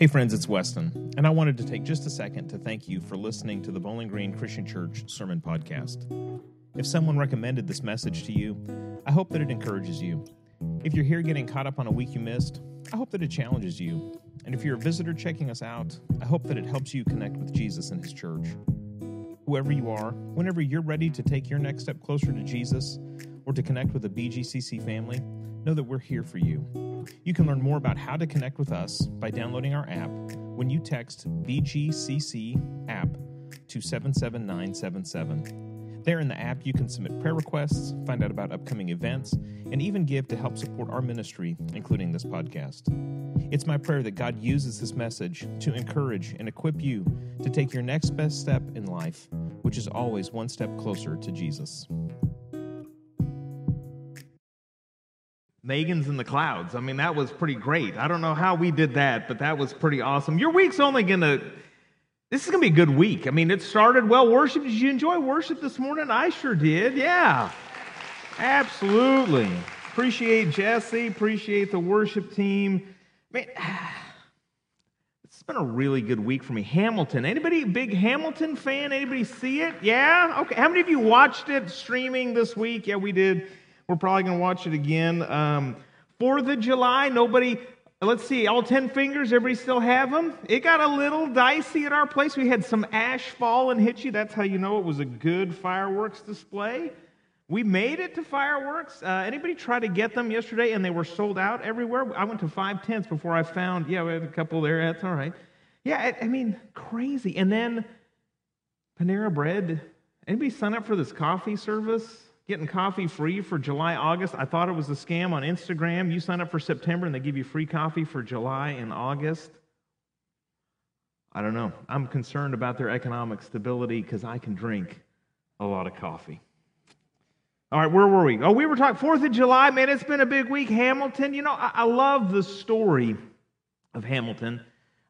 Hey, friends, it's Weston, and I wanted to take just a second to thank you for listening to the Bowling Green Christian Church Sermon Podcast. If someone recommended this message to you, I hope that it encourages you. If you're here getting caught up on a week you missed, I hope that it challenges you. And if you're a visitor checking us out, I hope that it helps you connect with Jesus and His church. Whoever you are, whenever you're ready to take your next step closer to Jesus or to connect with the BGCC family, know that we're here for you. You can learn more about how to connect with us by downloading our app when you text BGCC app to 77977. There in the app, you can submit prayer requests, find out about upcoming events, and even give to help support our ministry, including this podcast. It's my prayer that God uses this message to encourage and equip you to take your next best step in life, which is always one step closer to Jesus. Megan's in the clouds. I mean, that was pretty great. I don't know how we did that, but that was pretty awesome. Your week's only going to, this is going to be a good week. I mean, it started well. Worship, did you enjoy worship this morning? I sure did. Yeah. Absolutely. Appreciate Jesse, appreciate the worship team. Man, it's been a really good week for me. Hamilton. Anybody big Hamilton fan? Anybody see it? Yeah? Okay. How many of you watched it streaming this week? Yeah, we did. We're probably going to watch it again. Um, 4th of July, nobody, let's see, all 10 fingers, everybody still have them? It got a little dicey at our place. We had some ash fall and hit you. That's how you know it was a good fireworks display. We made it to fireworks. Uh, anybody try to get them yesterday and they were sold out everywhere? I went to five tents before I found, yeah, we had a couple there. That's all right. Yeah, I, I mean, crazy. And then Panera Bread. Anybody sign up for this coffee service? Getting coffee free for July, August. I thought it was a scam on Instagram. You sign up for September and they give you free coffee for July and August. I don't know. I'm concerned about their economic stability because I can drink a lot of coffee. All right, where were we? Oh, we were talking 4th of July. Man, it's been a big week. Hamilton, you know, I, I love the story of Hamilton.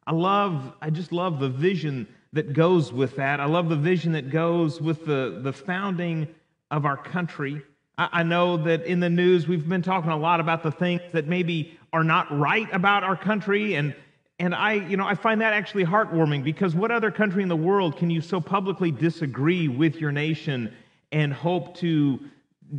I love, I just love the vision that goes with that. I love the vision that goes with the, the founding of our country. I know that in the news we've been talking a lot about the things that maybe are not right about our country and and I you know I find that actually heartwarming because what other country in the world can you so publicly disagree with your nation and hope to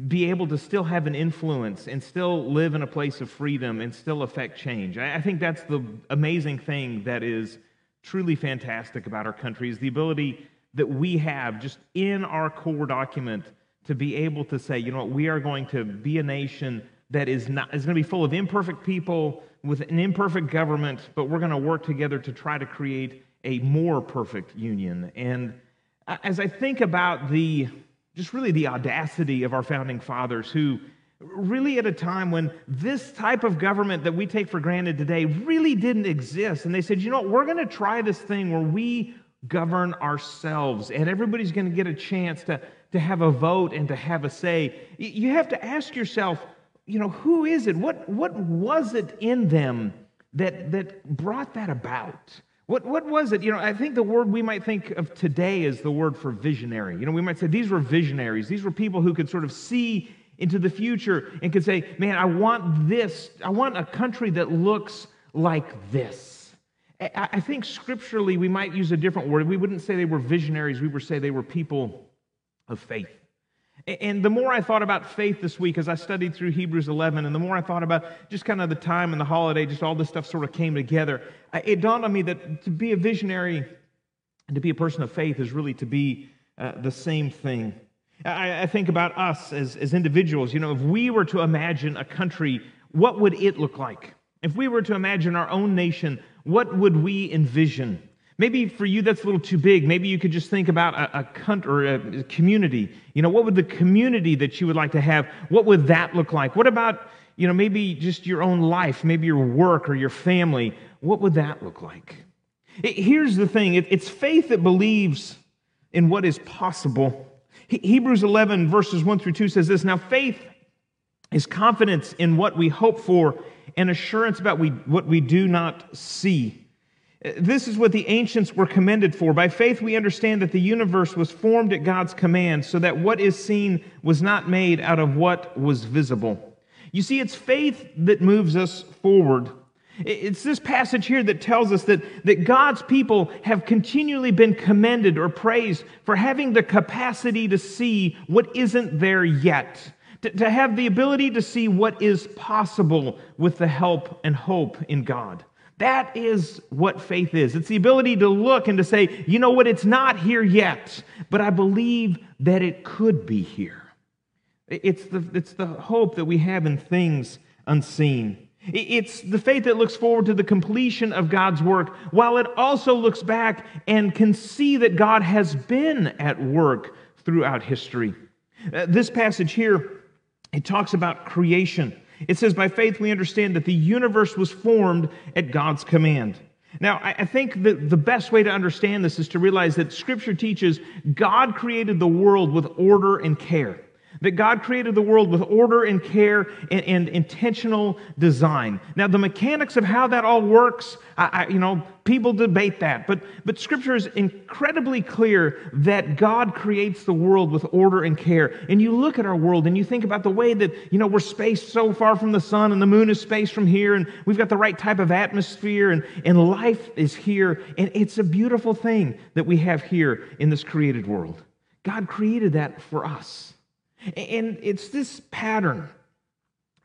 be able to still have an influence and still live in a place of freedom and still affect change. I think that's the amazing thing that is truly fantastic about our country is the ability that we have just in our core document to be able to say, you know what, we are going to be a nation that is not is going to be full of imperfect people with an imperfect government, but we're going to work together to try to create a more perfect union. And as I think about the just really the audacity of our founding fathers who really at a time when this type of government that we take for granted today really didn't exist and they said, "You know what, we're going to try this thing where we govern ourselves and everybody's going to get a chance to to have a vote and to have a say, you have to ask yourself, you know, who is it? What, what was it in them that, that brought that about? What, what was it? You know, I think the word we might think of today is the word for visionary. You know, we might say these were visionaries. These were people who could sort of see into the future and could say, man, I want this. I want a country that looks like this. I think scripturally we might use a different word. We wouldn't say they were visionaries, we would say they were people of faith. And the more I thought about faith this week as I studied through Hebrews 11, and the more I thought about just kind of the time and the holiday, just all this stuff sort of came together, it dawned on me that to be a visionary and to be a person of faith is really to be uh, the same thing. I, I think about us as, as individuals. You know, if we were to imagine a country, what would it look like? If we were to imagine our own nation, what would we envision? Maybe for you that's a little too big. Maybe you could just think about a, a country or a community. You know, what would the community that you would like to have, what would that look like? What about, you know, maybe just your own life, maybe your work or your family? What would that look like? It, here's the thing it's faith that believes in what is possible. Hebrews 11, verses 1 through 2 says this Now, faith is confidence in what we hope for and assurance about we, what we do not see. This is what the ancients were commended for. By faith, we understand that the universe was formed at God's command, so that what is seen was not made out of what was visible. You see, it's faith that moves us forward. It's this passage here that tells us that, that God's people have continually been commended or praised for having the capacity to see what isn't there yet, to, to have the ability to see what is possible with the help and hope in God. That is what faith is. It's the ability to look and to say, you know what, it's not here yet, but I believe that it could be here. It's the, it's the hope that we have in things unseen. It's the faith that looks forward to the completion of God's work, while it also looks back and can see that God has been at work throughout history. Uh, this passage here, it talks about creation. It says, By faith we understand that the universe was formed at God's command. Now, I think that the best way to understand this is to realize that Scripture teaches God created the world with order and care that God created the world with order and care and, and intentional design. Now, the mechanics of how that all works, I, I, you know, people debate that, but, but Scripture is incredibly clear that God creates the world with order and care. And you look at our world and you think about the way that, you know, we're spaced so far from the sun and the moon is spaced from here and we've got the right type of atmosphere and, and life is here. And it's a beautiful thing that we have here in this created world. God created that for us. And it's this pattern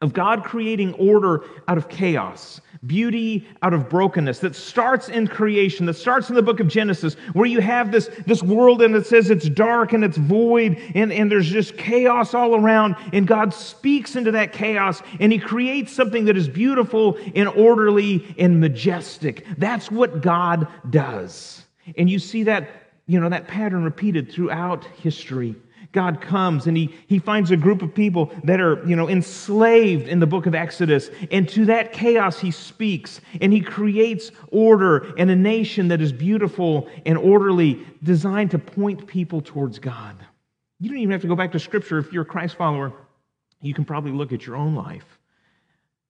of God creating order out of chaos, beauty out of brokenness that starts in creation, that starts in the book of Genesis, where you have this, this world and it says it's dark and it's void and, and there's just chaos all around. And God speaks into that chaos and He creates something that is beautiful and orderly and majestic. That's what God does. And you see that, you know, that pattern repeated throughout history. God comes and he, he finds a group of people that are, you know, enslaved in the book of Exodus. And to that chaos, he speaks and he creates order and a nation that is beautiful and orderly, designed to point people towards God. You don't even have to go back to scripture. If you're a Christ follower, you can probably look at your own life.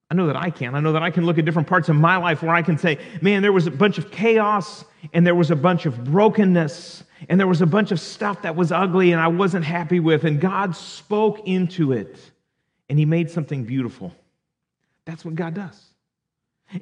I know that I can. I know that I can look at different parts of my life where I can say, man, there was a bunch of chaos and there was a bunch of brokenness and there was a bunch of stuff that was ugly and I wasn't happy with, and God spoke into it and He made something beautiful. That's what God does.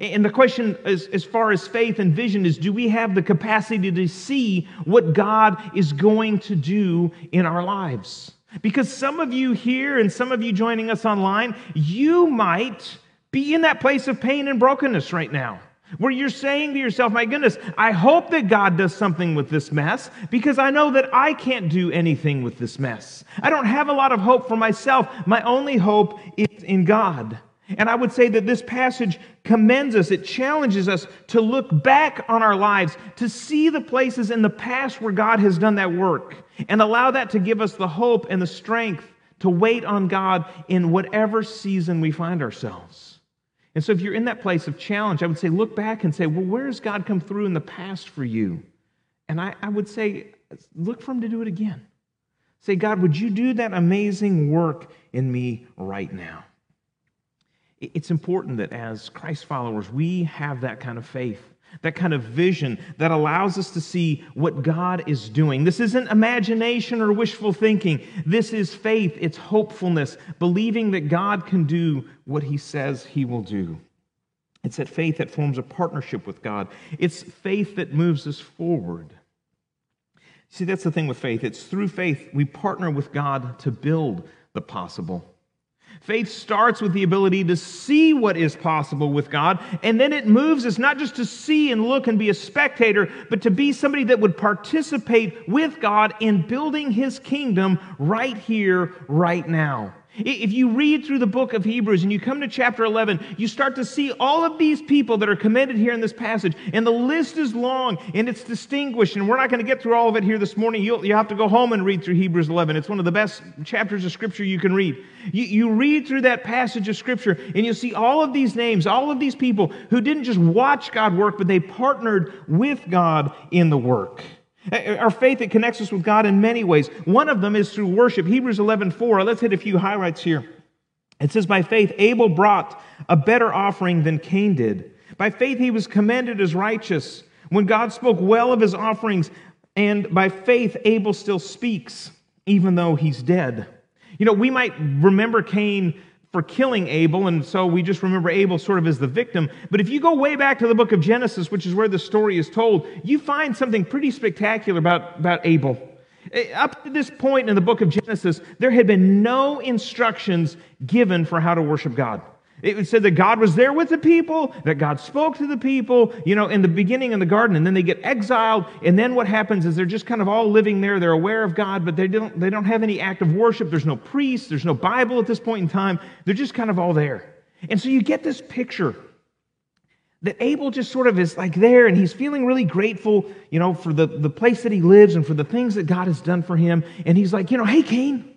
And the question, as, as far as faith and vision, is do we have the capacity to see what God is going to do in our lives? Because some of you here and some of you joining us online, you might be in that place of pain and brokenness right now. Where you're saying to yourself, my goodness, I hope that God does something with this mess because I know that I can't do anything with this mess. I don't have a lot of hope for myself. My only hope is in God. And I would say that this passage commends us, it challenges us to look back on our lives, to see the places in the past where God has done that work, and allow that to give us the hope and the strength to wait on God in whatever season we find ourselves. And so, if you're in that place of challenge, I would say, look back and say, well, where has God come through in the past for you? And I, I would say, look for Him to do it again. Say, God, would you do that amazing work in me right now? It's important that as Christ followers, we have that kind of faith that kind of vision that allows us to see what God is doing. This isn't imagination or wishful thinking. This is faith, it's hopefulness, believing that God can do what He says He will do. It's that faith that forms a partnership with God, it's faith that moves us forward. See, that's the thing with faith. It's through faith we partner with God to build the possible. Faith starts with the ability to see what is possible with God, and then it moves us not just to see and look and be a spectator, but to be somebody that would participate with God in building his kingdom right here, right now. If you read through the book of Hebrews and you come to chapter 11, you start to see all of these people that are commended here in this passage. And the list is long and it's distinguished. And we're not going to get through all of it here this morning. You'll, you have to go home and read through Hebrews 11. It's one of the best chapters of Scripture you can read. You, you read through that passage of Scripture and you'll see all of these names, all of these people who didn't just watch God work, but they partnered with God in the work. Our faith, it connects us with God in many ways. One of them is through worship. Hebrews 11, 4. Let's hit a few highlights here. It says, By faith, Abel brought a better offering than Cain did. By faith, he was commended as righteous when God spoke well of his offerings. And by faith, Abel still speaks, even though he's dead. You know, we might remember Cain for killing Abel, and so we just remember Abel sort of as the victim. But if you go way back to the book of Genesis, which is where the story is told, you find something pretty spectacular about, about Abel. Eh, up to this point in the book of Genesis, there had been no instructions given for how to worship God. It said that God was there with the people, that God spoke to the people, you know, in the beginning in the garden, and then they get exiled, and then what happens is they're just kind of all living there. They're aware of God, but they don't, they don't have any act of worship. There's no priest, there's no Bible at this point in time. They're just kind of all there. And so you get this picture that Abel just sort of is like there, and he's feeling really grateful, you know, for the, the place that he lives and for the things that God has done for him. And he's like, you know, hey, Cain,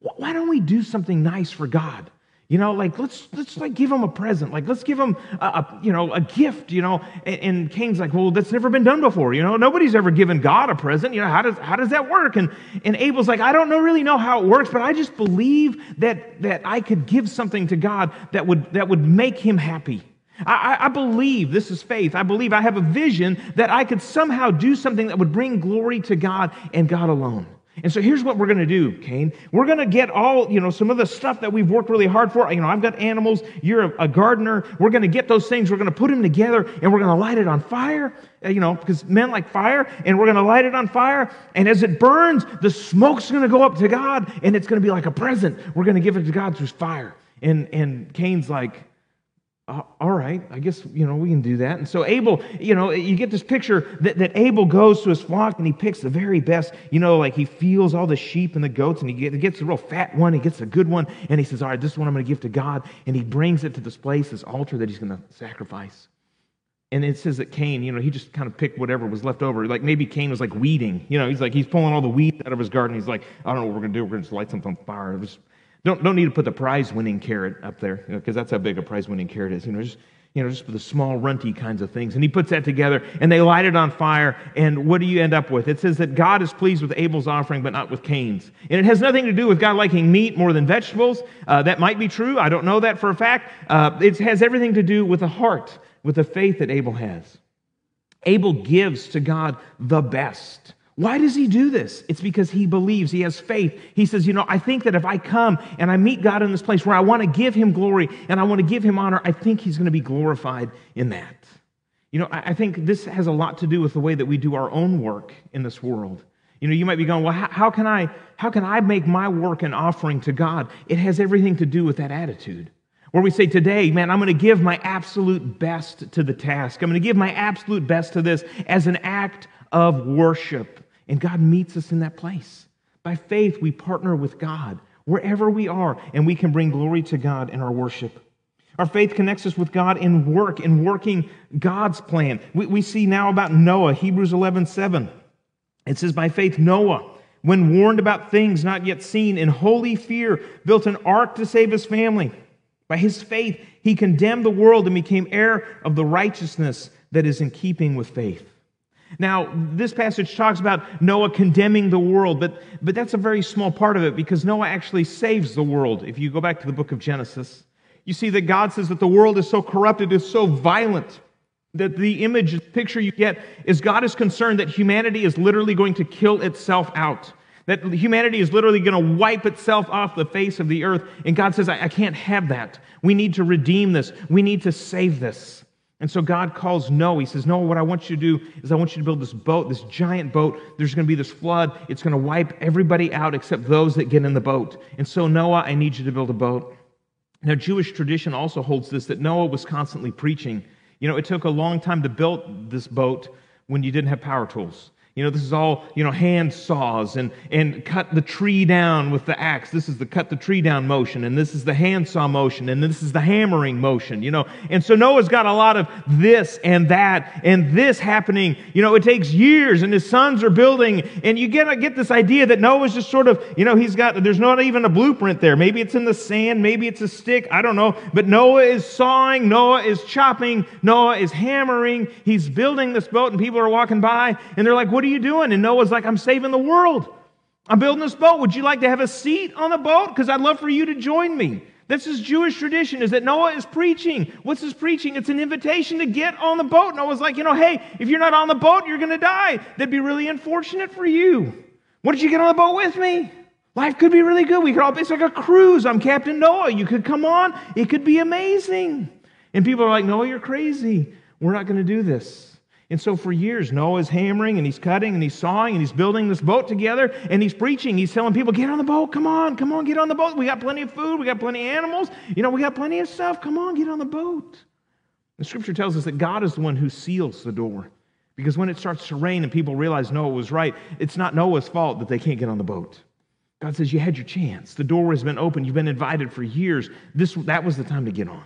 why don't we do something nice for God? You know, like let's let's like give him a present. Like let's give him a, a you know a gift. You know, and, and, Cain's like, well, that's never been done before. You know, nobody's ever given God a present. You know, how does how does that work? And and Abel's like, I don't know really know how it works, but I just believe that that I could give something to God that would that would make Him happy. I, I, believe, this is faith, I believe I have a vision that I could somehow do something that would bring glory to God and God alone. And so here's what we're going to do, Cain. We're going to get all, you know, some of the stuff that we've worked really hard for. You know, I've got animals. You're a, a gardener. We're going to get those things. We're going to put them together and we're going to light it on fire, uh, you know, because men like fire. And we're going to light it on fire. And as it burns, the smoke's going to go up to God and it's going to be like a present. We're going to give it to God through fire. And, and Cain's like, Uh, all right, I guess, you know, we can do that. And so Abel, you know, you get this picture that, that Abel goes to his flock and he picks the very best, you know, like he feels all the sheep and the goats and he, gets the real fat one, he gets a good one, and he says, all right, this one I'm going to give to God. And he brings it to this place, this altar that he's going to sacrifice. And it says that Cain, you know, he just kind of picked whatever was left over. Like maybe Cain was like weeding. You know, he's like, he's pulling all the weeds out of his garden. He's like, I don't know what we're going to do. We're going to just light something on fire. It was don't, don't need to put the prize winning carrot up there, because you know, that's how big a prize winning carrot is. You know, just, you know, just the small, runty kinds of things. And he puts that together, and they light it on fire. And what do you end up with? It says that God is pleased with Abel's offering, but not with Cain's. And it has nothing to do with God liking meat more than vegetables. Uh, that might be true. I don't know that for a fact. Uh, it has everything to do with the heart, with the faith that Abel has. Abel gives to God the best. Why does he do this? It's because he believes, he has faith. He says, You know, I think that if I come and I meet God in this place where I want to give him glory and I want to give him honor, I think he's going to be glorified in that. You know, I think this has a lot to do with the way that we do our own work in this world. You know, you might be going, well, how, can I how can I make my work an offering to God? It has everything to do with that attitude. Where we say today, man, I'm going to give my absolute best to the task. I'm going to give my absolute best to this as an act of worship. And God meets us in that place. By faith, we partner with God wherever we are, and we can bring glory to God in our worship. Our faith connects us with God in work, in working God's plan. We, we see now about Noah, Hebrews 11 7. It says, By faith, Noah, when warned about things not yet seen, in holy fear, built an ark to save his family. By his faith, he condemned the world and became heir of the righteousness that is in keeping with faith. Now, this passage talks about Noah condemning the world, but, but that's a very small part of it because Noah actually saves the world. If you go back to the book of Genesis, you see that God says that the world is so corrupted, is so violent, that the image, the picture you get is God is concerned that humanity is literally going to kill itself out. That humanity is literally going to wipe itself off the face of the earth. And God says, I, I can't have that. We need to redeem this. We need to save this. And so God calls Noah. He says, Noah, what I want you to do is I want you to build this boat, this giant boat. There's going to be this flood. It's going to wipe everybody out except those that get in the boat. And so, Noah, I need you to build a boat. Now, Jewish tradition also holds this that Noah was constantly preaching. You know, it took a long time to build this boat when you didn't have power tools. You know, this is all, you know, hand saws and, and cut the tree down with the axe. This is the cut the tree down motion, and this is the handsaw motion, and this is the hammering motion, you know. And so Noah's got a lot of this and that and this happening. You know, it takes years, and his sons are building, and you get, get this idea that Noah's just sort of, you know, he's got, there's not even a blueprint there. Maybe it's in the sand, maybe it's a stick, I don't know. But Noah is sawing, Noah is chopping, Noah is hammering, he's building this boat, and people are walking by, and they're like, what are you doing? And Noah's like, I'm saving the world. I'm building this boat. Would you like to have a seat on the boat? Because I'd love for you to join me. This is Jewish tradition, is that Noah is preaching. What's his preaching? It's an invitation to get on the boat. Noah's like, you know, hey, if you're not on the boat, you're going to die. That'd be really unfortunate for you. What did you get on the boat with me? Life could be really good. We could all, it's like a cruise. I'm Captain Noah. You could come on. It could be amazing. And people are like, no, you're crazy. We're not going to do this. And so for years, Noah's hammering and he's cutting and he's sawing and he's building this boat together and he's preaching. He's telling people, get on the boat. Come on, come on, get on the boat. We got plenty of food. We got plenty of animals. You know, we got plenty of stuff. Come on, get on the boat. The scripture tells us that God is the one who seals the door. Because when it starts to rain and people realize Noah was right, it's not Noah's fault that they can't get on the boat. God says, You had your chance. The door has been open. You've been invited for years. This, that was the time to get on.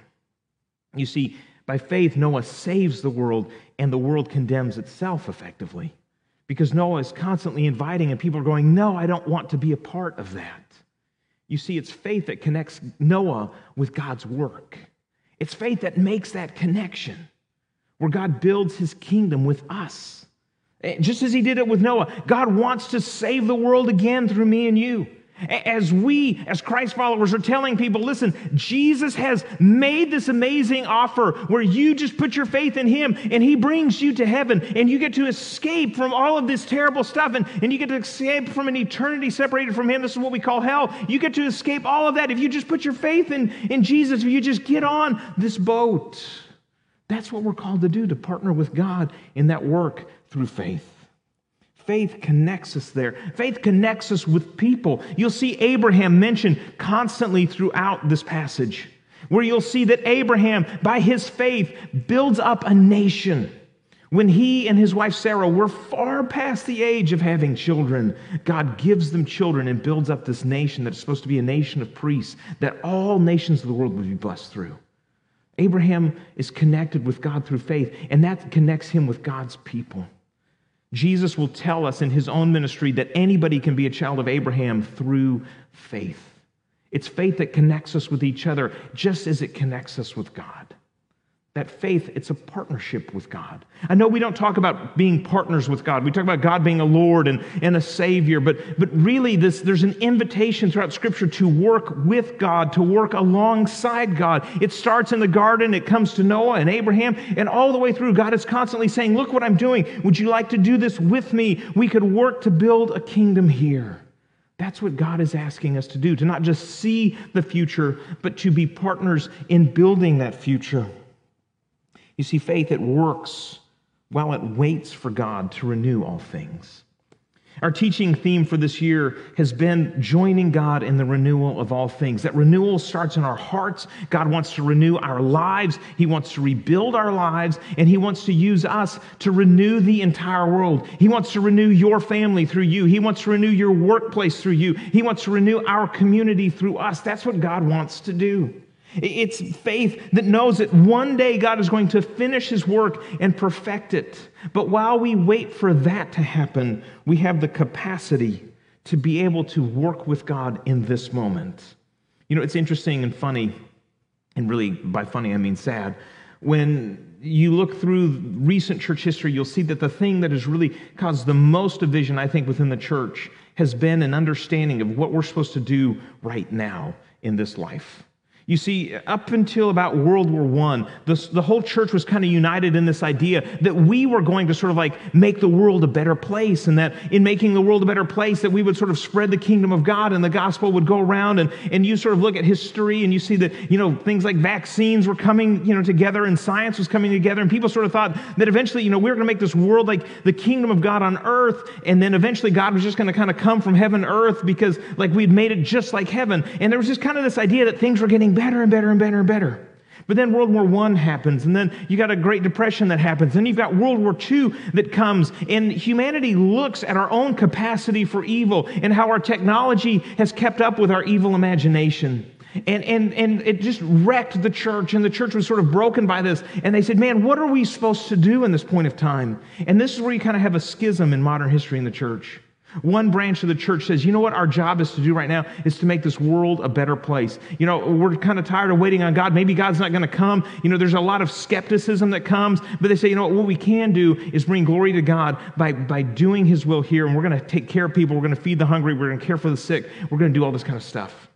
You see, by faith, Noah saves the world, and the world condemns itself effectively. Because Noah is constantly inviting, and people are going, No, I don't want to be a part of that. You see, it's faith that connects Noah with God's work. It's faith that makes that connection where God builds his kingdom with us. Eh, just as he did it with Noah, God wants to save the world again through me and you. As we, as Christ followers, are telling people, listen, Jesus has made this amazing offer where you just put your faith in Him and He brings you to heaven and you get to escape from all of this terrible stuff and, and you get to escape from an eternity separated from Him. This is what we call hell. You get to escape all of that if you just put your faith in, in Jesus, if you just get on this boat. That's what we're called to do, to partner with God in that work through faith. Faith connects us there. Faith connects us with people. You'll see Abraham mentioned constantly throughout this passage, where you'll see that Abraham, by his faith, builds up a nation. When he and his wife Sarah were far past the age of having children, God gives them children and builds up this nation that's supposed to be a nation of priests that all nations of the world would be blessed through. Abraham is connected with God through faith, and that connects him with God's people. Jesus will tell us in his own ministry that anybody can be a child of Abraham through faith. It's faith that connects us with each other just as it connects us with God. That faith, it's a partnership with God. I know we don't talk about being partners with God. We talk about God being a Lord and, and a Savior, but, but really this, there's an invitation throughout Scripture to work with God, to work alongside God. It starts in the garden, it comes to Noah and Abraham, and all the way through, God is constantly saying, Look what I'm doing. Would you like to do this with me? We could work to build a kingdom here. That's what God is asking us to do, to not just see the future, but to be partners in building that future. You see, faith, it works while it waits for God to renew all things. Our teaching theme for this year has been joining God in the renewal of all things. That renewal starts in our hearts. God wants to renew our lives. He wants to rebuild our lives, and He wants to use us to renew the entire world. He wants to renew your family through you. He wants to renew your workplace through you. He wants to renew our community through us. That's what God wants to do. It's faith that knows that one day God is going to finish his work and perfect it. But while we wait for that to happen, we have the capacity to be able to work with God in this moment. You know, it's interesting and funny, and really by funny I mean sad. When you look through recent church history, you'll see that the thing that has really caused the most division, I think, within the church has been an understanding of what we're supposed to do right now in this life. You see, up until about World War I, the, the whole church was kind of united in this idea that we were going to sort of like make the world a better place, and that in making the world a better place, that we would sort of spread the kingdom of God and the gospel would go around. And, and you sort of look at history and you see that, you know, things like vaccines were coming, you know, together and science was coming together. And people sort of thought that eventually, you know, we were going to make this world like the kingdom of God on earth. And then eventually God was just going to kind of come from heaven to earth because like we'd made it just like heaven. And there was just kind of this idea that things were getting better and better and better and better. But then World War I happens, and then you got a Great Depression that happens, and you've got World War II that comes, and humanity looks at our own capacity for evil and how our technology has kept up with our evil imagination. And, and, and it just wrecked the church, and the church was sort of broken by this. And they said, Man, what are we supposed to do in this point of time? And this is where you kind of have a schism in modern history in the church. One branch of the church says, you know what our job is to do right now is to make this world a better place. You know, we're kind of tired of waiting on God. Maybe God's not going to come. You know, there's a lot of skepticism that comes, but they say, you know what, what we can do is bring glory to God by, by doing his will here, and we're going to take care of people. We're going to feed the hungry. We're going to care for the sick. We're going to do all this kind of stuff.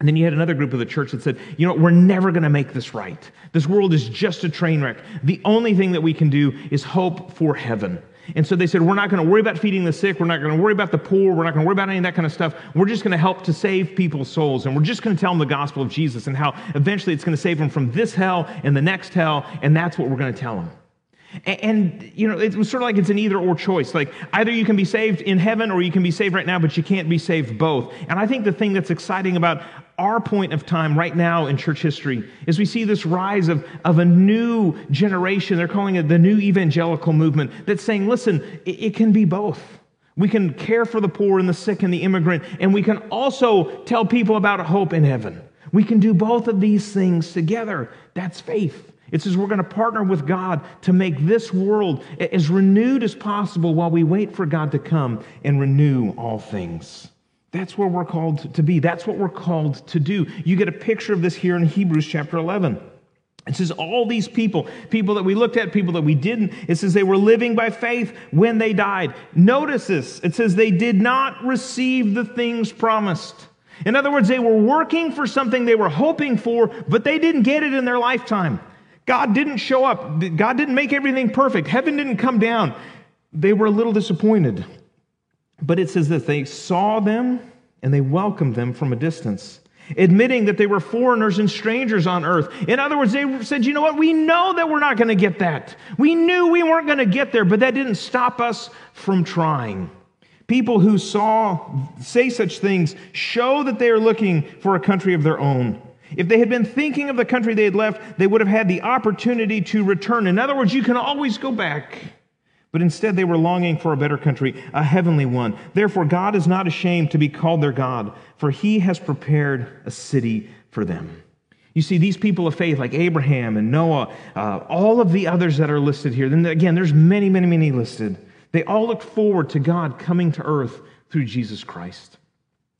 And then you had another group of the church that said, you know, we're never going to make this right. This world is just a train wreck. The only thing that we can do is hope for heaven. And so they said, We're not going to worry about feeding the sick. We're not going to worry about the poor. We're not going to worry about any of that kind of stuff. We're just going to help to save people's souls. And we're just going to tell them the gospel of Jesus and how eventually it's going to save them from this hell and the next hell. And that's what we're going to tell them. And, you know, it was sort of like it's an either or choice. Like either you can be saved in heaven or you can be saved right now, but you can't be saved both. And I think the thing that's exciting about our point of time right now in church history is we see this rise of, of a new generation. They're calling it the new evangelical movement that's saying, listen, it, it can be both. We can care for the poor and the sick and the immigrant, and we can also tell people about hope in heaven. We can do both of these things together. That's faith. It says we're going to partner with God to make this world as renewed as possible while we wait for God to come and renew all things. That's where we're called to be. That's what we're called to do. You get a picture of this here in Hebrews chapter 11. It says all these people, people that we looked at, people that we didn't, it says they were living by faith when they died. Notice this. It says they did not receive the things promised. In other words, they were working for something they were hoping for, but they didn't get it in their lifetime. God didn't show up. God didn't make everything perfect. Heaven didn't come down. They were a little disappointed. But it says that they saw them and they welcomed them from a distance, admitting that they were foreigners and strangers on earth. In other words, they said, you know what? We know that we're not going to get that. We knew we weren't going to get there, but that didn't stop us from trying. People who saw, say such things, show that they are looking for a country of their own. If they had been thinking of the country they had left, they would have had the opportunity to return. In other words, you can always go back. But instead, they were longing for a better country, a heavenly one. Therefore, God is not ashamed to be called their God, for he has prepared a city for them. You see, these people of faith, like Abraham and Noah, uh, all of the others that are listed here, then again, there's many, many, many listed. They all looked forward to God coming to earth through Jesus Christ.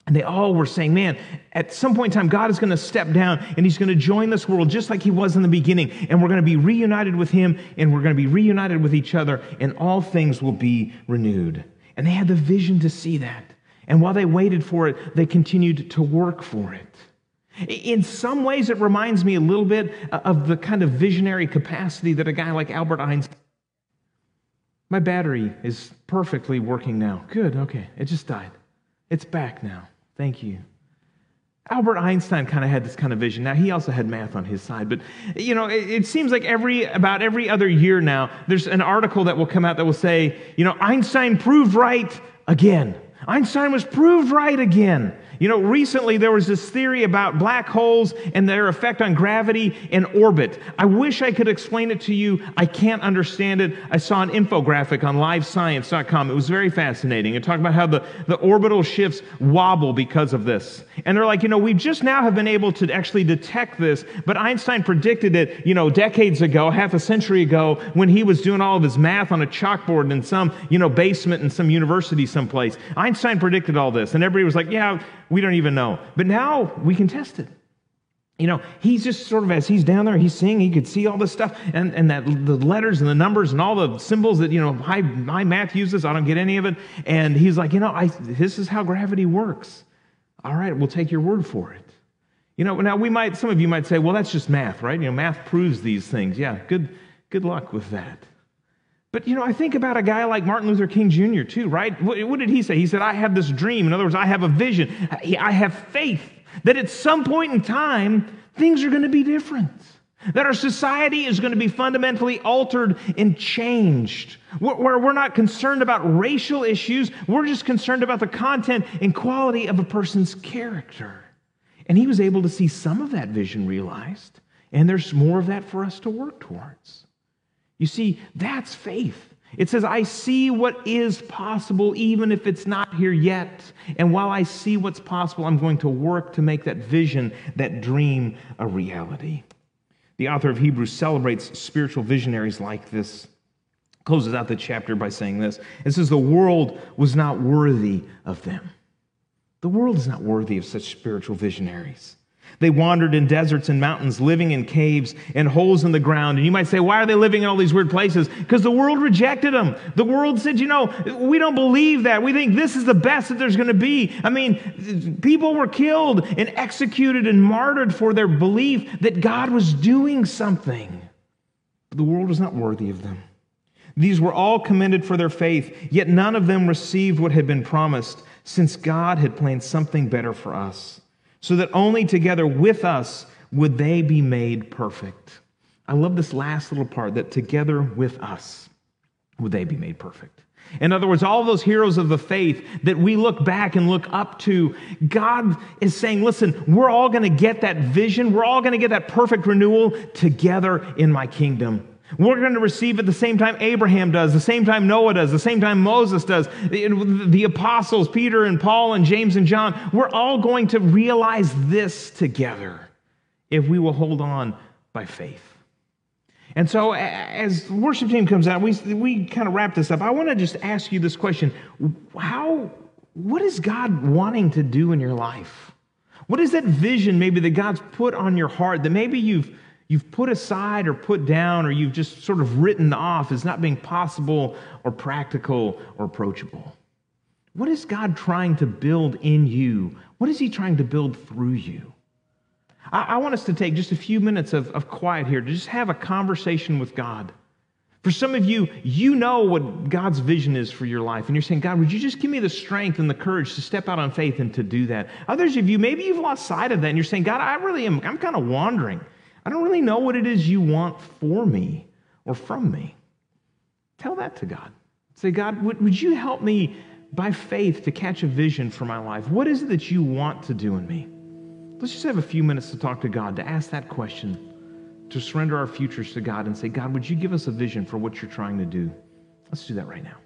And they all were saying, man, at some point in time, God is going to step down and he's going to join this world just like he was in the beginning. And we're going to be reunited with him and we're going to be reunited with each other and all things will be renewed. And they had the vision to see that. And while they waited for it, they continued to work for it. In some ways, it reminds me a little bit uh, of the kind of visionary capacity that a guy like Albert Einstein. My battery is perfectly working now. Good, okay. It just died. It's back now. Thank you. Albert Einstein kind of had this kind of vision. Now he also had math on his side, but you know, it, it, seems like every about every other year now, there's an article that will come out that will say, you know, Einstein proved right again. Einstein was proved right again. You know, recently there was this theory about black holes and their effect on gravity and orbit. I wish I could explain it to you. I can't understand it. I saw an infographic on livescience.com. It was very fascinating. It talked about how the, the orbital shifts wobble because of this. And they're like, you know, we just now have been able to actually detect this, but Einstein predicted it, you know, decades ago, half a century ago, when he was doing all of his math on a chalkboard in some, you know, basement in some university someplace. Einstein predicted all this. And everybody was like, yeah, we don't even know. But now we can test it. You know, he's just sort of as he's down there, he's seeing, he could see all this stuff and, and that the letters and the numbers and all the symbols that, you know, my, my math uses. I don't get any of it. And he's like, you know, I, this is how gravity works. All right, we'll take your word for it. You know, now we might, some of you might say, well, that's just math, right? You know, math proves these things. Yeah, good, good luck with that. But, you know, I think about a guy like Martin Luther King Jr., too, right? What, did he say? He said, I have this dream. In other words, I have a vision. I have faith that at some point in time, things are going to be different. That our society is going to be fundamentally altered and changed. Where we're not concerned about racial issues, we're just concerned about the content and quality of a person's character. And he was able to see some of that vision realized, and there's more of that for us to work towards. You see, that's faith. It says, I see what is possible, even if it's not here yet. And while I see what's possible, I'm going to work to make that vision, that dream, a reality. The author of Hebrews celebrates spiritual visionaries like this. Closes out the chapter by saying this It says, The world was not worthy of them. The world is not worthy of such spiritual visionaries. They wandered in deserts and mountains, living in caves and holes in the ground. And you might say, why are they living in all these weird places? Because the world rejected them. The world said, you know, we don't believe that. We think this is the best that there's going to be. I mean, people were killed and executed and martyred for their belief that God was doing something. But the world was not worthy of them. These were all commended for their faith, yet none of them received what had been promised, since God had planned something better for us, so that only together with us would they be made perfect. I love this last little part that together with us would they be made perfect. In other words, all those heroes of the faith that we look back and look up to, God is saying, listen, we're all going to get that vision. We're all going to get that perfect renewal together in my kingdom. We're going to receive it the same time Abraham does, the same time Noah does, the same time Moses does, the apostles, Peter and Paul and James and John. We're all going to realize this together if we will hold on by faith. And so, as worship team comes out, we, we kind of wrap this up. I want to just ask you this question How, what is God wanting to do in your life? What is that vision maybe that God's put on your heart that maybe you've, you've put aside or put down or you've just sort of written off as not being possible or practical or approachable? What is God trying to build in you? What is He trying to build through you? I, I want us to take just a few minutes of, of quiet here to just have a conversation with God. For some of you, you know what God's vision is for your life, and you're saying, God, would you just give me the strength and the courage to step out on faith and to do that? Others of you, maybe you've lost sight of that, and you're saying, God, I really am, I'm kind of wandering. I don't really know what it is you want for me or from me. Tell that to God. Say, God, would, would you help me by faith to catch a vision for my life? What is it that you want to do in me? Let's just have a few minutes to talk to God, to ask that question, to surrender our futures to God and say, God, would you give us a vision for what you're trying to do? Let's do that right now.